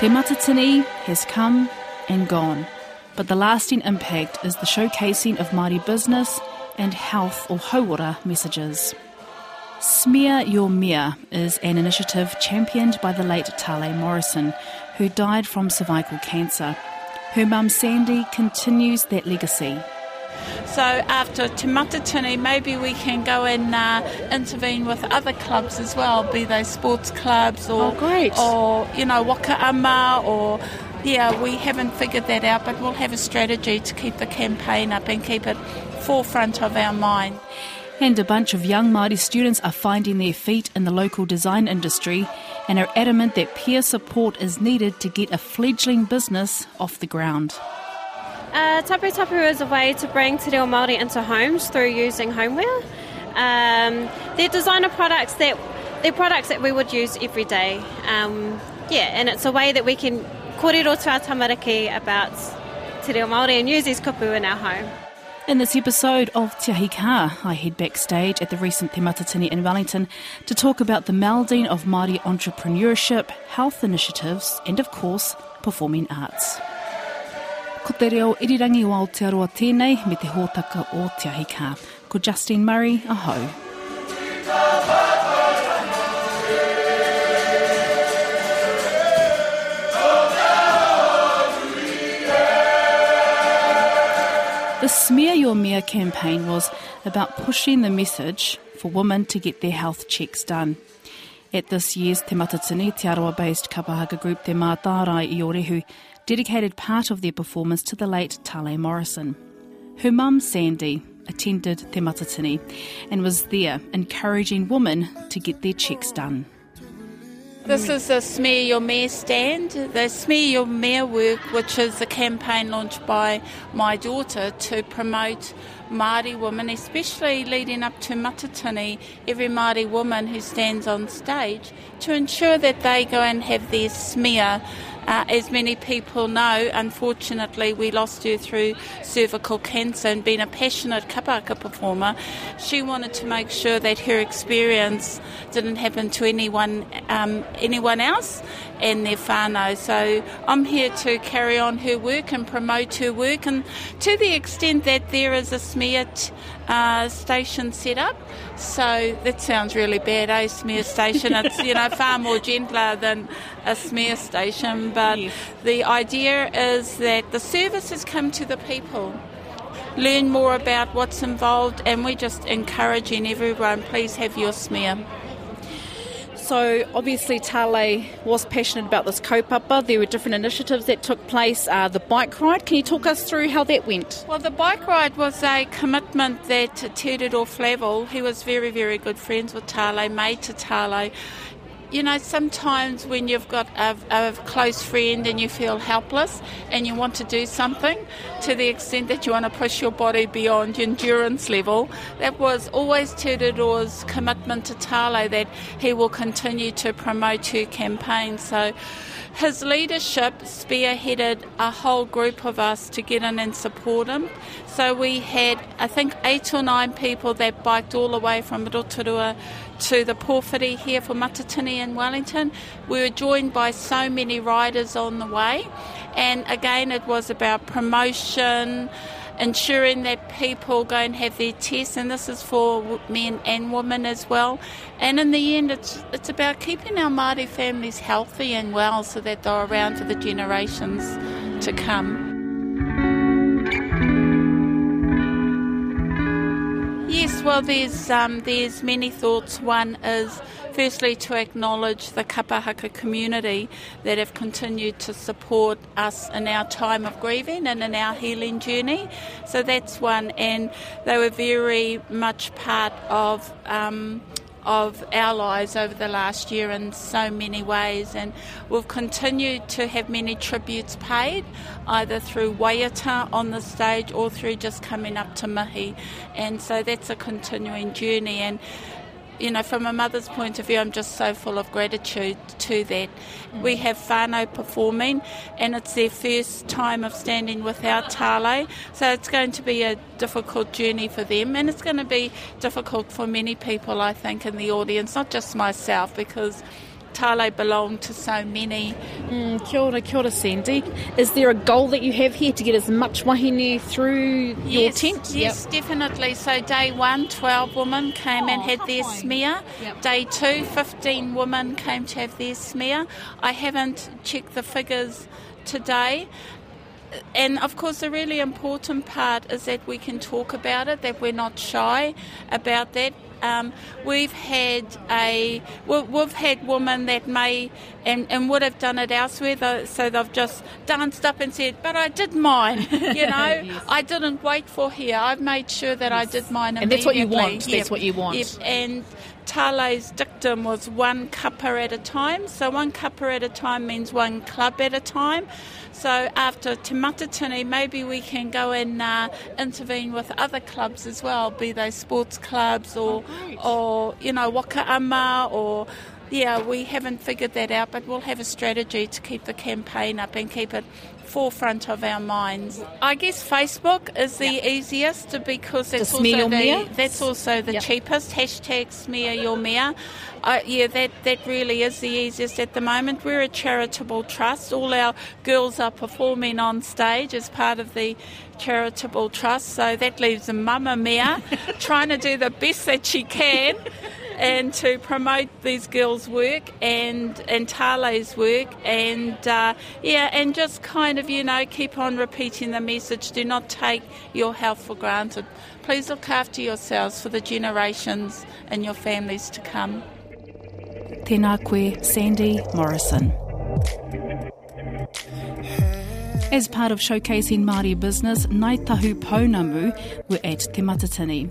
Te Matatini has come and gone, but the lasting impact is the showcasing of Māori business and health or hauora messages. Smear Your Mea is an initiative championed by the late Tale Morrison, who died from cervical cancer. Her mum Sandy continues that legacy. So after Te Matatini, maybe we can go and uh, intervene with other clubs as well, be they sports clubs or, Oh, or you know, waka ama or yeah, we haven't figured that out, but we'll have a strategy to keep the campaign up and keep it forefront of our mind. And a bunch of young Māori students are finding their feet in the local design industry and are adamant that peer support is needed to get a fledgling business off the ground. Uh, tapu tapu is a way to bring te reo Māori into homes through using homeware. Um, they're designer products that they're products that we would use every day. Um, yeah, and it's a way that we can kōrero to our tamariki about te reo Māori and use these kupu in our home. In this episode of Te Ahi Ka, I head backstage at the recent Te Matatini in Wellington to talk about the melding of Māori entrepreneurship, health initiatives, and of course, performing arts. Ko te reo irirangi o Aotearoa tēnei me te hōtaka o Te Ahika. Ko Justine Murray, aho. The Smear Your Mea campaign was about pushing the message for women to get their health checks done. At this year's Te Matatini, Te Aroa-based kapahaka group Te Mātārai i Orehu dedicated part of their performance to the late Tale Morrison. Her mum, Sandy, attended Te Matatini and was there encouraging women to get their checks done. This is the Smear Your Mea stand. The Smear Your Mea work, which is a campaign launched by my daughter to promote Māori women, especially leading up to Matatini, every Māori woman who stands on stage, to ensure that they go and have their smear. Uh, as many people know, unfortunately, we lost her through cervical cancer and being a passionate kapahaka performer, she wanted to make sure that her experience didn't happen to anyone um, anyone else and their whānau. So I'm here to carry on her work and promote her work, and to the extent that there is a smear t- uh, station set up. So that sounds really bad, eh? Smear station. It's you know far more gentler than a smear station, but Yes. the idea is that the services come to the people. Learn more about what's involved, and we're just encouraging everyone. Please have your smear. So obviously Tale was passionate about this kaupapa. There were different initiatives that took place. Uh, the bike ride, can you talk us through how that went? Well, the bike ride was a commitment that Te Flavel, he was very, very good friends with Tale, made to Tale. You know, sometimes when you've got a, a close friend and you feel helpless and you want to do something to the extent that you want to push your body beyond your endurance level, that was always Te Reo's commitment to Tale that he will continue to promote her campaign. So his leadership spearheaded a whole group of us to get in and support him. So we had, I think, eight or nine people that biked all the way from Rotorua to the Porphyry here for Matatini in Wellington. We were joined by so many riders on the way, and again, it was about promotion. Ensuring that people go and have their tests, and this is for men and women as well. And in the end, it's it's about keeping our Māori families healthy and well, so that they're around for the generations to come. Well, there's um, there's many thoughts. One is firstly to acknowledge the kapahaka community that have continued to support us in our time of grieving and in our healing journey. So that's one, and they were very much part of. Um, of our lives over the last year in so many ways, and we've continued to have many tributes paid, either through waiata on the stage or through just coming up to mihi, and so that's a continuing journey. And you know, from a mother's point of view, I'm just so full of gratitude to that. We mm. have Fano performing, and it's their first time of standing without Tale, so it's going to be a difficult journey for them, and it's going to be difficult for many people, I think, in the audience, not just myself, because Tale belong to so many. Mm, kia ora, kia ora, Sandy. Is there a goal that you have here to get as much wahine through your tent? Yes, yep. definitely. So day one, 12 women came oh, and had their smear. Yep. Day two, 15 women came to have their smear. I haven't checked the figures today and of course, the really important part is that we can talk about it, that we're not shy about that. Um, we've had a we've had women that may and, and would have done it elsewhere, so they've just danced up and said, "But I did mine." You know, yes. I didn't wait for here. I've made sure that yes. I did mine. And that's what you want. Yep. That's what you want. Yep. And Tale's dictum was one kapa at a time. So one kapa at a time means one club at a time. So after Te Matatini, maybe we can go and uh, intervene with other clubs as well, be they sports clubs or, oh, or you know, waka ama or yeah, we haven't figured that out, but we'll have a strategy to keep the campaign up and keep it forefront of our minds. I guess Facebook is the easiest because that's also the, that's also the yep. cheapest. Hashtag smear your mea. Uh, yeah, that, that really is the easiest at the moment. We're a charitable trust. All our girls are performing on stage as part of the charitable trust, so that leaves a Mama Mia trying to do the best that she can and to promote these girls' work and and Tale's work and uh, yeah and just kind of you know keep on repeating the message do not take your health for granted please look after yourselves for the generations and your families to come Tēnā koe, Sandy Morrison. As part of showcasing Māori business, Ngāi Tahu Pounamu were at Te Matatini.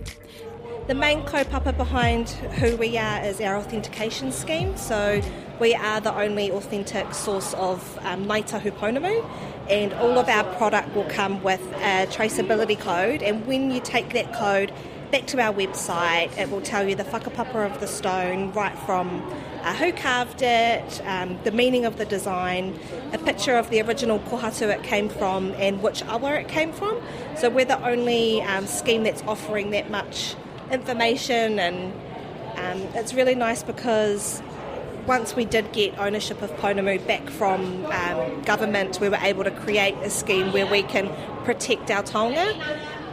The main kaupapa behind who we are is our authentication scheme. So we are the only authentic source of um, Ngāi Tahu and all of our product will come with a traceability code. And when you take that code back to our website, it will tell you the whakapapa of the stone, right from uh, who carved it, um, the meaning of the design, a picture of the original kohatu it came from, and which awa it came from. So we're the only um, scheme that's offering that much information, and um, it's really nice because once we did get ownership of Pounamu back from um, government, we were able to create a scheme where we can protect our taonga.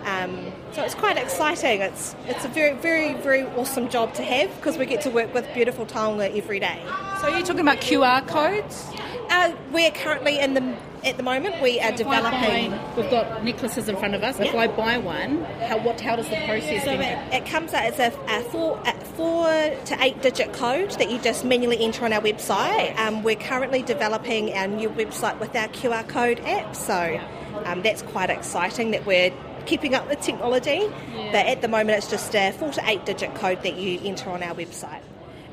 Um, so it's quite exciting. It's it's a very very very awesome job to have because we get to work with beautiful taonga every day. So you're talking about QR codes? Uh, we're currently in the at the moment we are developing. Buy, we've got necklaces in front of us. If I buy one, how what how does the process? So it, it, comes out as a, a four a four to eight digit code that you just manually enter on our website. Um, we're currently developing our new website with our QR code app, so um, that's quite exciting that we're keeping up with technology. Yeah. But at the moment, it's just a four to eight digit code that you enter on our website.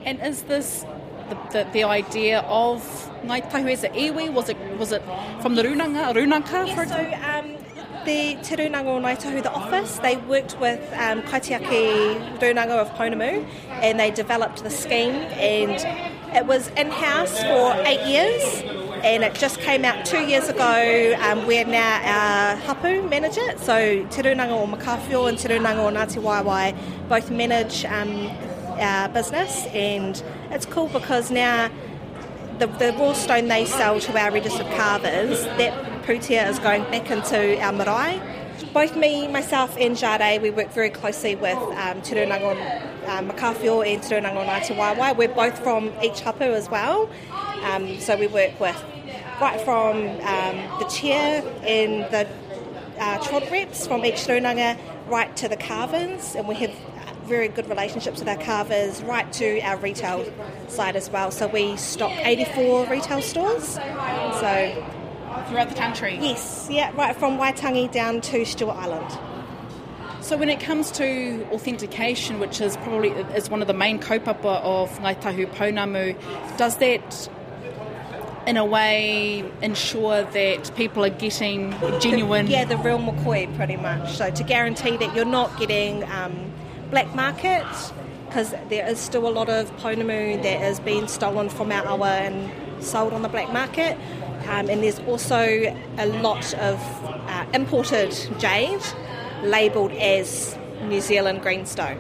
And is this the, the, the idea of Ngāi Tahu as a iwi? Was it was it from the Runanga, Runaka? Yes, so um, the Te Runanga o Ngāi the office, they worked with um, Kaitiaki Runanga of Pounamu and they developed the scheme and it was in-house for eight years and it just came out two years ago. Um, we're now our hapu manager, so Te Runanga o Makawhio and Te Runanga o Ngāti Waewae both manage um, our business and it's cool because now the, the raw stone they sell to our registered carvers, that pūtea is going back into our marae. Both me, myself, and Jade, we work very closely with um, Te um, Makawhio and Te Runanga Ngāti. We're both from each hapu as well. Um, so we work with right from um, the chair and the uh, reps from each runanga right to the carvers, and we have very good relationships with our carvers right to our retail side as well. So we stock 84 retail stores. So throughout the country. Yes, yeah, right from Waitangi down to Stewart Island. So when it comes to authentication, which is probably is one of the main kaupapa of Ngāi Tahu Pounamu, does that in a way ensure that people are getting genuine. The, yeah, the real McCoy pretty much. So to guarantee that you're not getting um, black market, because there is still a lot of pounamu that is being stolen from our awa and sold on the black market. Um, and there's also a lot of uh, imported jade labelled as New Zealand greenstone.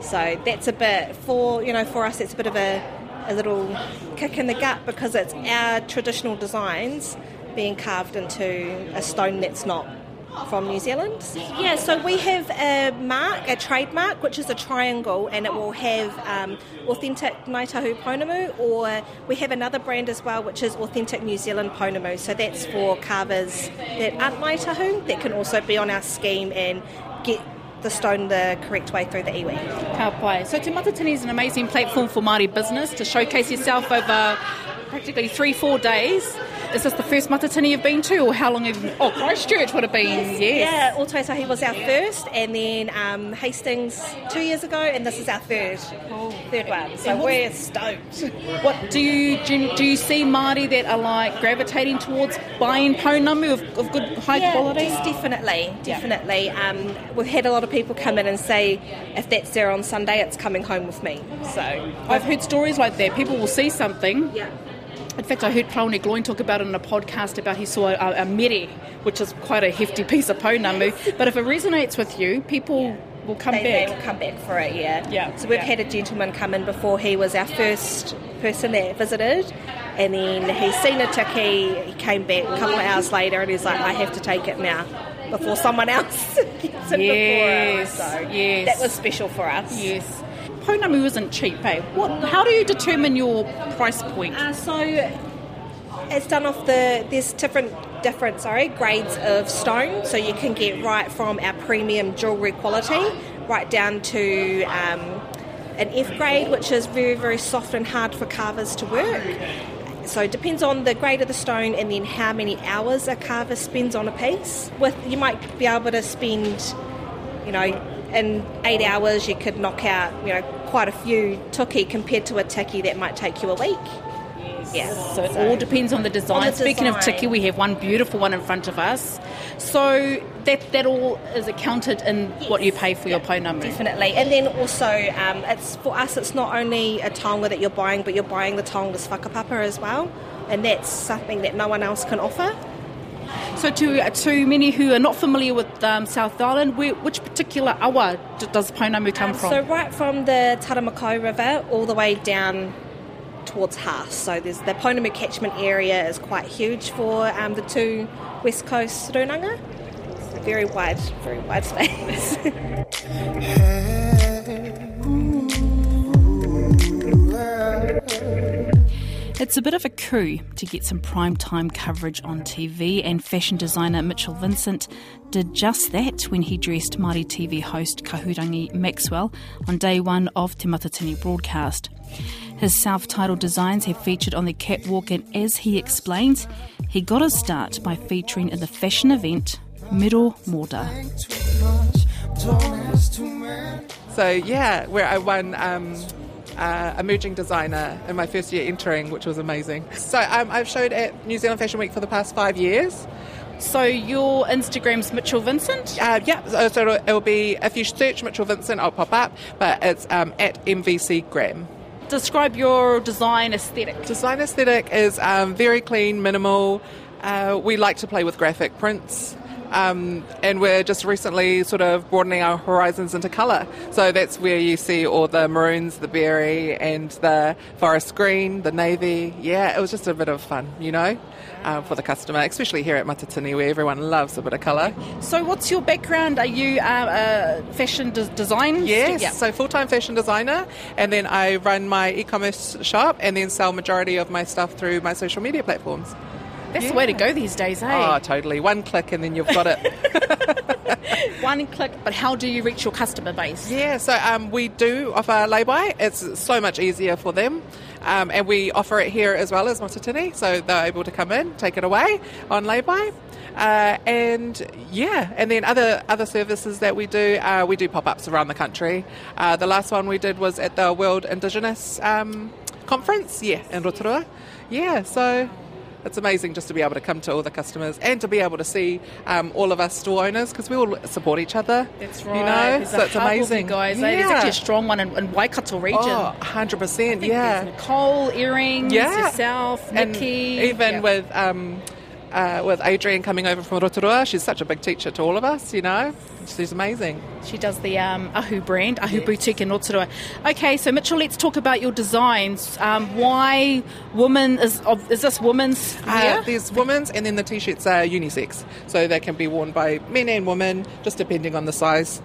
So that's a bit for you know for us. It's a bit of a a little kick in the gut because it's our traditional designs being carved into a stone that's not from New Zealand. Yeah, so we have a mark, a trademark, which is a triangle, and it will have um, authentic Ngāi Pounamu, or we have another brand as well, which is authentic New Zealand Pounamu. So that's for carvers that aren't Ngāi Tahu, that can also be on our scheme and get the stone the correct way through the iwi. Ka pai. So Te Matatini is an amazing platform for Māori business to showcase yourself over practically three, four days. Is this the first Matatini you've been to, or how long have you... Oh, Christchurch would have been, yes. Yeah, Ōtautahi was our first, and then um, Hastings two years ago, and this is our third, third one. So what- we're stoked. What do you do, you- do you see Māori that are like gravitating towards buying pounamu of, of good high yeah, quality? yes, definitely, definitely. Um, we've had a lot of people come in and say, if that's there on Sunday, it's coming home with me. So I've heard stories like that. People will see something. yeah. In fact, I heard Praone Gloin talk about it in a podcast about he saw a, a mere, which is quite a hefty piece of pounamu. But if it resonates with you, people will come They, they back. will come back for it, yeah. Yeah, So we've yeah. had a gentleman come in before he was our first person that visited, and then he's seen a tiki. He came back a couple of hours later, and he's like, "I have to take it now." Before someone else gets it Yes, before us. So yes. that was special for us. Yes. Pounamu isn't cheap, eh? What, how do you determine your price point? Uh, so it's done off the there's different different sorry grades of stone, so you can get right from our premium jewellery quality right down to um, an F grade, which is very very soft and hard for carvers to work. So it depends on the grade of the stone and then how many hours a carver spends on a piece. With you might be able to spend, you know, in eight hours you could knock out, you know, quite a few toki compared to a tiki that might take you a week. Yeah. So it all depends on the design. On the Speaking of design. tiki, we have one beautiful one in front of us. So that that all is accounted in what you pay for your pounamu. Definitely, and then also um, it's for us. It's not only a taonga that you're buying, but you're buying the taonga's whakapapa as well, and that's something that no one else can offer. So to to many who are not familiar with um, South Island, where, which particular awa d- does pounamu come from? So right from the Taramakau River all the way down towards Haast. So there's the Pounamu catchment area is quite huge for um, the two west coast runanga. It's a very wide, very wide space. It's a bit of a coup to get some prime time coverage on TV, and fashion designer Mitchell Vincent did just that when he dressed Māori TV host Kahurangi Maxwell on day one of Te Matatini broadcast. His self titled designs have featured on the catwalk, and as he explains, he got his start by featuring in the fashion event Middle Morda. So yeah, where I won um, uh, emerging designer in my first year entering, which was amazing. So um, I've showed at New Zealand Fashion Week for the past five years. So your Instagram's Mitchell Vincent? Uh, yeah, so, so it'll, it'll be if you search Mitchell Vincent, I'll pop up, but it's um, at MVC Gram. Describe your design aesthetic. Design aesthetic is um, very clean, minimal. Uh, we like to play with graphic prints. Um, and we're just recently sort of broadening our horizons into colour. So that's where you see all the maroons, the berry, and the forest green, the navy. Yeah, it was just a bit of fun, you know, uh, for the customer, especially here at Matatini where everyone loves a bit of colour. So, what's your background? Are you uh, a fashion de- design? Yes, Yeah. so full time fashion designer, and then I run my e commerce shop and then sell majority of my stuff through my social media platforms. That's the way to go these days, eh? Oh, totally. One click and then you've got it. One click, but how do you reach your customer base? yeah, so um, we do offer lay-by. It's so much easier for them. Um, and we offer it here as well as Matatini, so they're able to come in, take it away on lay-by. Uh, and yeah, and then other other services that we do, uh, we do pop-ups around the country. Uh, the last one we did was at the World Indigenous um, Conference, yeah, in Rotorua. Yeah, so it's amazing just to be able to come to all the customers and to be able to see um, all of us store owners because we all support each other. That's right. You know, There's so it's hub of you amazing, guys. eh? There's actually a strong one in, in Waikato region. Oh, 100%, I think yeah. Nicole, Earrings, Yeah. yourself, And Nikki. even Yeah. with um, uh, with Adrian coming over from Rotorua. She's such a big teacher to all of us, you know. She's amazing. She does the um, Ahu brand, Ahu Boutique in Rotorua. Okay, so Mitchell, let's talk about your designs. Um, why woman is is this women's Uh, there's women's, and then the t-shirts are unisex, so they can be worn by men and women, just depending on the size.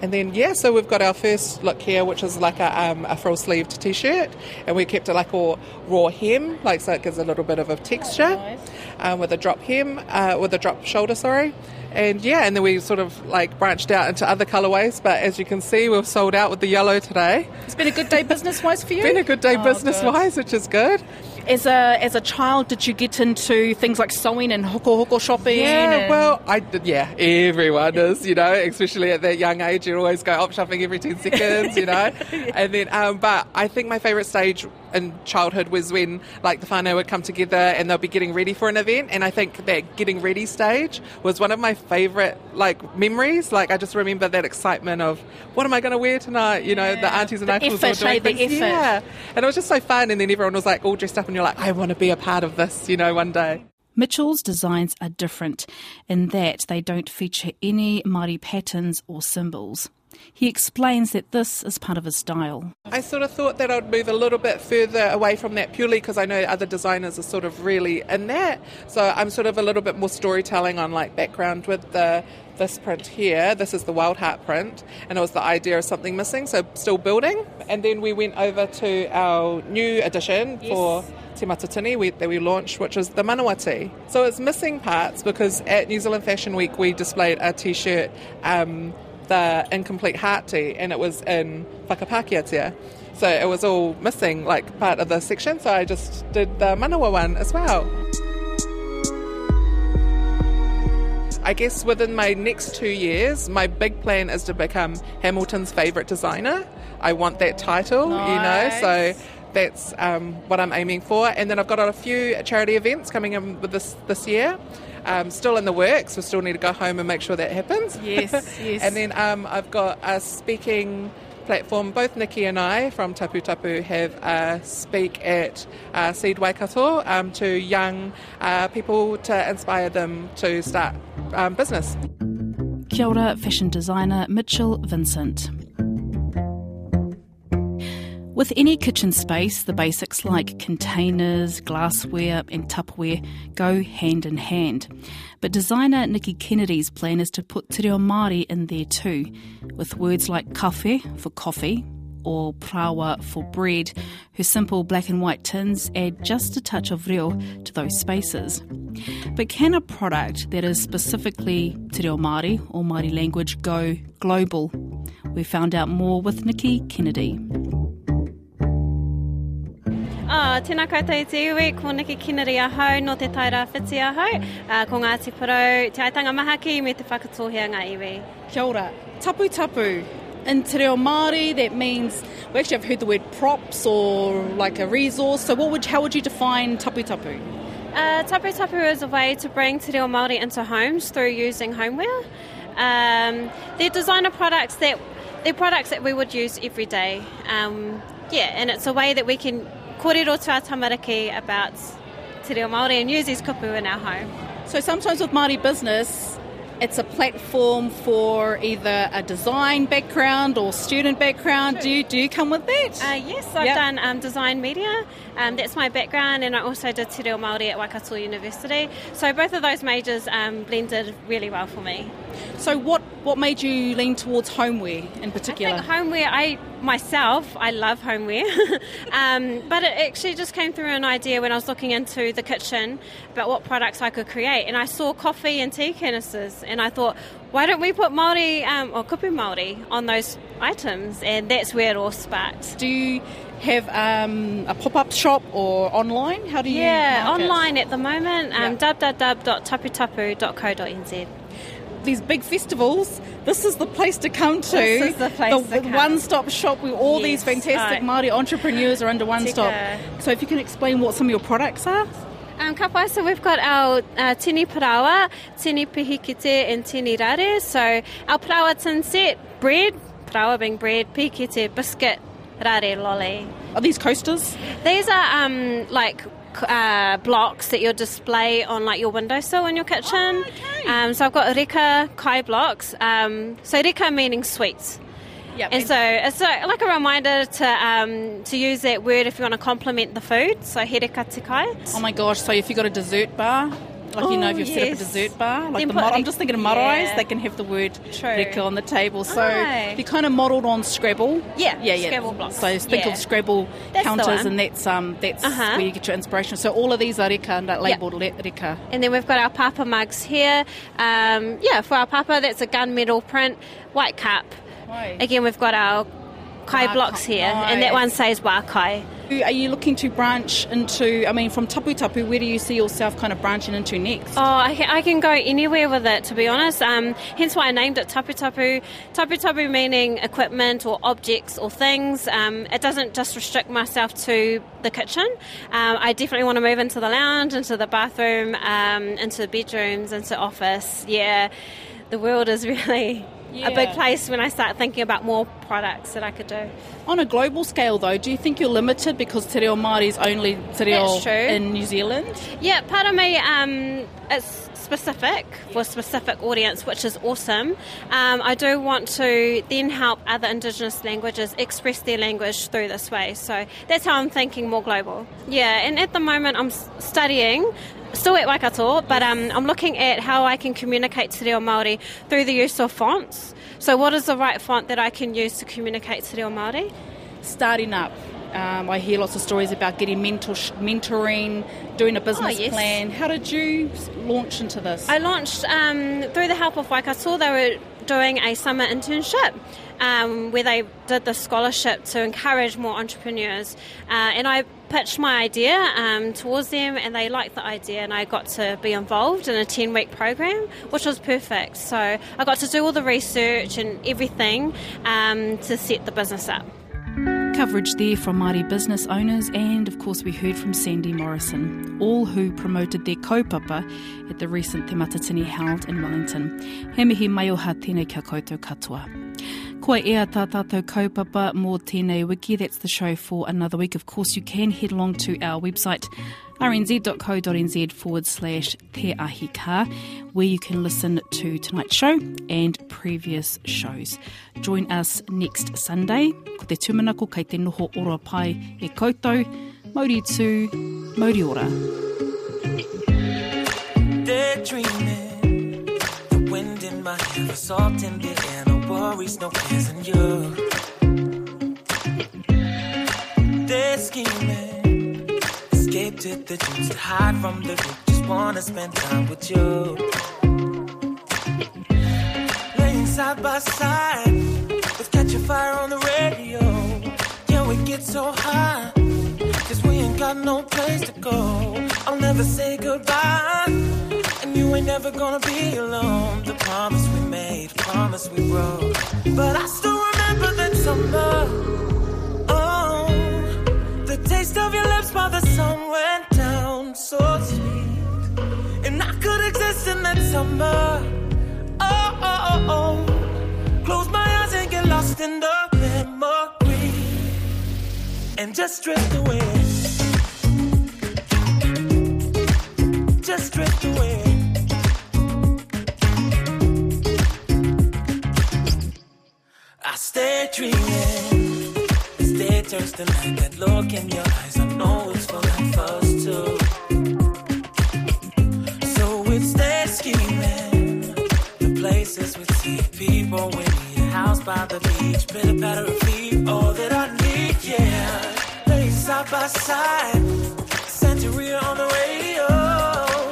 And then yeah, so we've got our first look here, which is like a, um, a full sleeved t-shirt, and we kept it like all raw hem, like so it gives a little bit of a texture, um, with a drop hem, uh, with a drop shoulder, sorry. And yeah, and then we sort of like branched out into other colorways, but as you can see, we've sold out with the yellow today. It's been a good day business wise for you. Been a good day Oh, business wise, which is good. As a as a child, did you get into things like sewing and hoko hoko shopping? Yeah, and- well, I did. Yeah, everyone is. You know, especially at that young age, you always go op shopping every ten seconds. You know, and then, um, but I think my favourite stage in childhood was when like the whānau would come together and they'll be getting ready for an event, and I think that getting ready stage was one of my favourite like memories. Like I just remember that excitement of what am I going to wear tonight? You know, the aunties and The uncles effort, were doing things. effort. Yeah, and it was just so fun. And then everyone was like all dressed up, and you're like, I want to be a part of this. You know, one day. Mitchell's designs are different in that they don't feature any Māori patterns or symbols. He explains that this is part of his style. I sort of thought that I'd move a little bit further away from that purely because I know other designers are sort of really in that. So I'm sort of a little bit more storytelling on like background with the this print here. This is the Wild Heart print, and it was the idea of something missing, so still building. And then we went over to our new edition for Te Matatini we, that we launched, which is the Manawati. So it's missing parts because at New Zealand Fashion Week we displayed a t-shirt. Um, the incomplete heart tea and it was in whakapakiatia. So it was all missing, like part of the section. So I just did the manawa one as well. I guess within my next two years, my big plan is to become Hamilton's favourite designer. I want that title, you know, so that's um, what I'm aiming for. And then I've got a few charity events coming in with this this year. Um, still in the works. We still need to go home and make sure that happens. Yes, yes. and then um, I've got a speaking platform. Both Nikki and I from Tapu Tapu have uh, speak at uh, Seed Waikato um, to young uh, people to inspire them to start um, business. Kia ora, fashion designer Mitchell Vincent. With any kitchen space, the basics like containers, glassware, and Tupperware go hand in hand. But designer Nikki Kennedy's plan is to put te reo Māori in there too, with words like kawhe for coffee or parāoa for bread, whose simple black and white tins add just a touch of reo to those spaces. But can a product that is specifically te reo Māori or Māori language go global? We found out more with Nikki Kennedy. Ah, tēnā koutou i te iwi, ko Nikki Kennedy ahau no te taira whiti ahau, uh, ko ngā te parau, te aitanga mahaki me te iwi. Kia ora. Tapu tapu. In te reo Māori, that means, we actually have heard the word props or like a resource. So what would, how would you define tapu tapu? Uh, tapu tapu is a way to bring te reo Māori into homes through using homeware. Um, they're designer products that they're products that we would use every day. Um, yeah, and it's a way that we can kōrero to our tamariki about te reo Māori and use these kupu in our home. So sometimes with Māori business, it's a platform for either a design background or student background. Do you, do you come with that? Uh, yes, I've Yep. done um, design media. Um, that's my background, and I also did Te Reo Māori at Waikato University. So both of those majors um, blended really well for me. So what, what made you lean towards homeware in particular? I think homeware, I myself, I love homeware. um, but it actually just came through an idea when I was looking into the kitchen about what products I could create. And I saw coffee and tea canisters, and I thought, why don't we put Māori um, or kupu Māori on those items? And that's where it all sparked. do you have um, a pop-up shop or online? How do you Yeah, online at the moment, um, www.taputapu.co.nz. These big festivals, this is the place to come to. This is the place to come. one-stop shop where all these fantastic right. Māori entrepreneurs are under one Tika. stop. So if you can explain what some of your products are. Um, ka pai, so we've got our uh, tini parāoa, tini pihikete and tini rare. So our parāoa tin set, bread, parāoa being bread, pihikete, biscuit, rare lolly. Are these coasters? These are um, like uh, blocks that you'll display on like your windowsill in your kitchen. okay. Um, so I've got reka kai blocks. Um, so reka meaning sweets. Yep. And so it's a, like a reminder to um, to use that word if you want to compliment the food. So hereka te kai. oh my gosh, so if you've got a dessert bar, like you know, if Oh, you've set up a dessert bar, like Then the mar- I'm just thinking of marae's, yeah. they can have the word True. reka on the table. So Aye. they kind of modelled on Scrabble. Yeah, yeah, yeah. Scrabble blocks. So think Yeah. of Scrabble That's counters, and that's um that's Uh-huh. where you get your inspiration. So all of these are reka and they're labelled le- reka. And then we've got our papa mugs here. Um, yeah, for our papa, that's a gunmetal print, white cup. Again, we've got our kai blocks here, and that one says wā kai. Are you looking to branch into? I mean, from tapu tapu, where do you see yourself kind of branching into next? Oh, I can, I can go anywhere with it, to be honest. Um, hence why I named it tapu tapu. Tapu tapu meaning equipment or objects or things. Um, it doesn't just restrict myself to the kitchen. Um, I definitely want to move into the lounge, into the bathroom, um, into the bedrooms, into office. Yeah, the world is really a big place when I start thinking about more products that I could do. On a global scale, though, do you think you're limited because Te Reo Māori is only Te Reo in New Zealand? Yeah, part of me, um, it's specific for a specific audience, which is awesome. Um, I do want to then help other Indigenous languages express their language through this way. So that's how I'm thinking more global. Yeah, and at the moment I'm studying. Still at Waikato, but um, I'm looking at how I can communicate Te Reo Māori through the use of fonts. So, what is the right font that I can use to communicate Te Reo Māori? Starting up. Um, I hear lots of stories about getting mentor- mentoring, doing a business Oh, yes. plan. How did you launch into this? I launched um, through the help of Waikato. They were doing a summer internship um, where they did the scholarship to encourage more entrepreneurs, uh, and I pitched my idea um, towards them, and they liked the idea, and I got to be involved in a ten week program, which was perfect. So I got to do all the research and everything um, to set the business up. Coverage there from Māori business owners, and of course, we heard from Sandy Morrison, all who promoted their kaupapa at the recent Te Matatini held in Wellington. He mihi mai tēnei kia koutou katoa. Ko ea tā tātou kaupapa mō tēnei wiki. That's the show for another week. Of course, you can head along to our website rnz.co.nz forward slash te ahi ka, where you can listen to tonight's show and previous shows. Join us next Sunday. Ko te tumanako kei te noho ora pai e koutou. Mauri tū, mauri ora. The wind in my hair, the salt in the air, no worries, no cares, and you. Day scheming, escape to the dreams to hide from the root. Just wanna spend time with you. Laying side by side with Catch a Fire on the radio. Yeah, we get so high. Cause we ain't got no place to go. I'll never say goodbye. And you ain't never gonna be alone. The promise we made, promise we broke. But I still remember that summer. Oh, the taste of your lips while the sun in that summer. Oh, oh, oh, oh. Close my eyes and get lost in the memory and just drift away. Just drift away. I stay dreaming. As day turns to night, that look in your eyes, I know it's for my first too. With me, a house by the beach, pitter patter of feet, all that I need, yeah. Lay side by side, Santeria on the radio.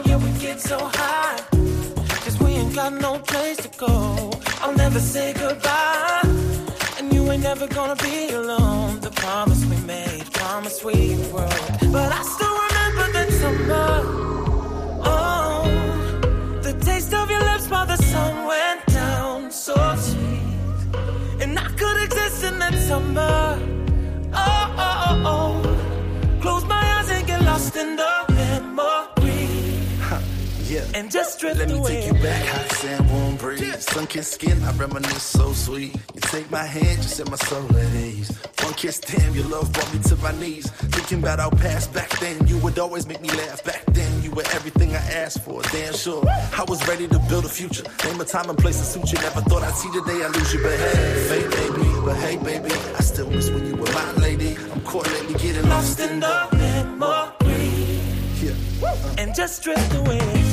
Yeah, we get so high, cause we ain't got no place to go. I'll never say goodbye, and you ain't never gonna be alone. The promise we made, promise we broke. But I still remember that summer. Oh, the taste of your lips while the sun And I could exist in that summer. Oh, oh, oh, oh. Close my eyes and get lost in the memory. Yeah. And just drift Let me away. take you back, hot sand, warm breeze. Sun-kissed skin, I reminisce so sweet. You take my hand, you set my soul at ease. One kiss, damn, your love brought me to my knees. Thinking about our past back then, you would always make me laugh. Back then, were everything I asked for. Damn sure, I was ready to build a future. Name a time and place to suit you. Never thought I'd see the day I lose you, but hey, fate me. But hey, baby, I still miss when you were my lady. I'm caught lately getting lost in the memory yeah. and just drift away.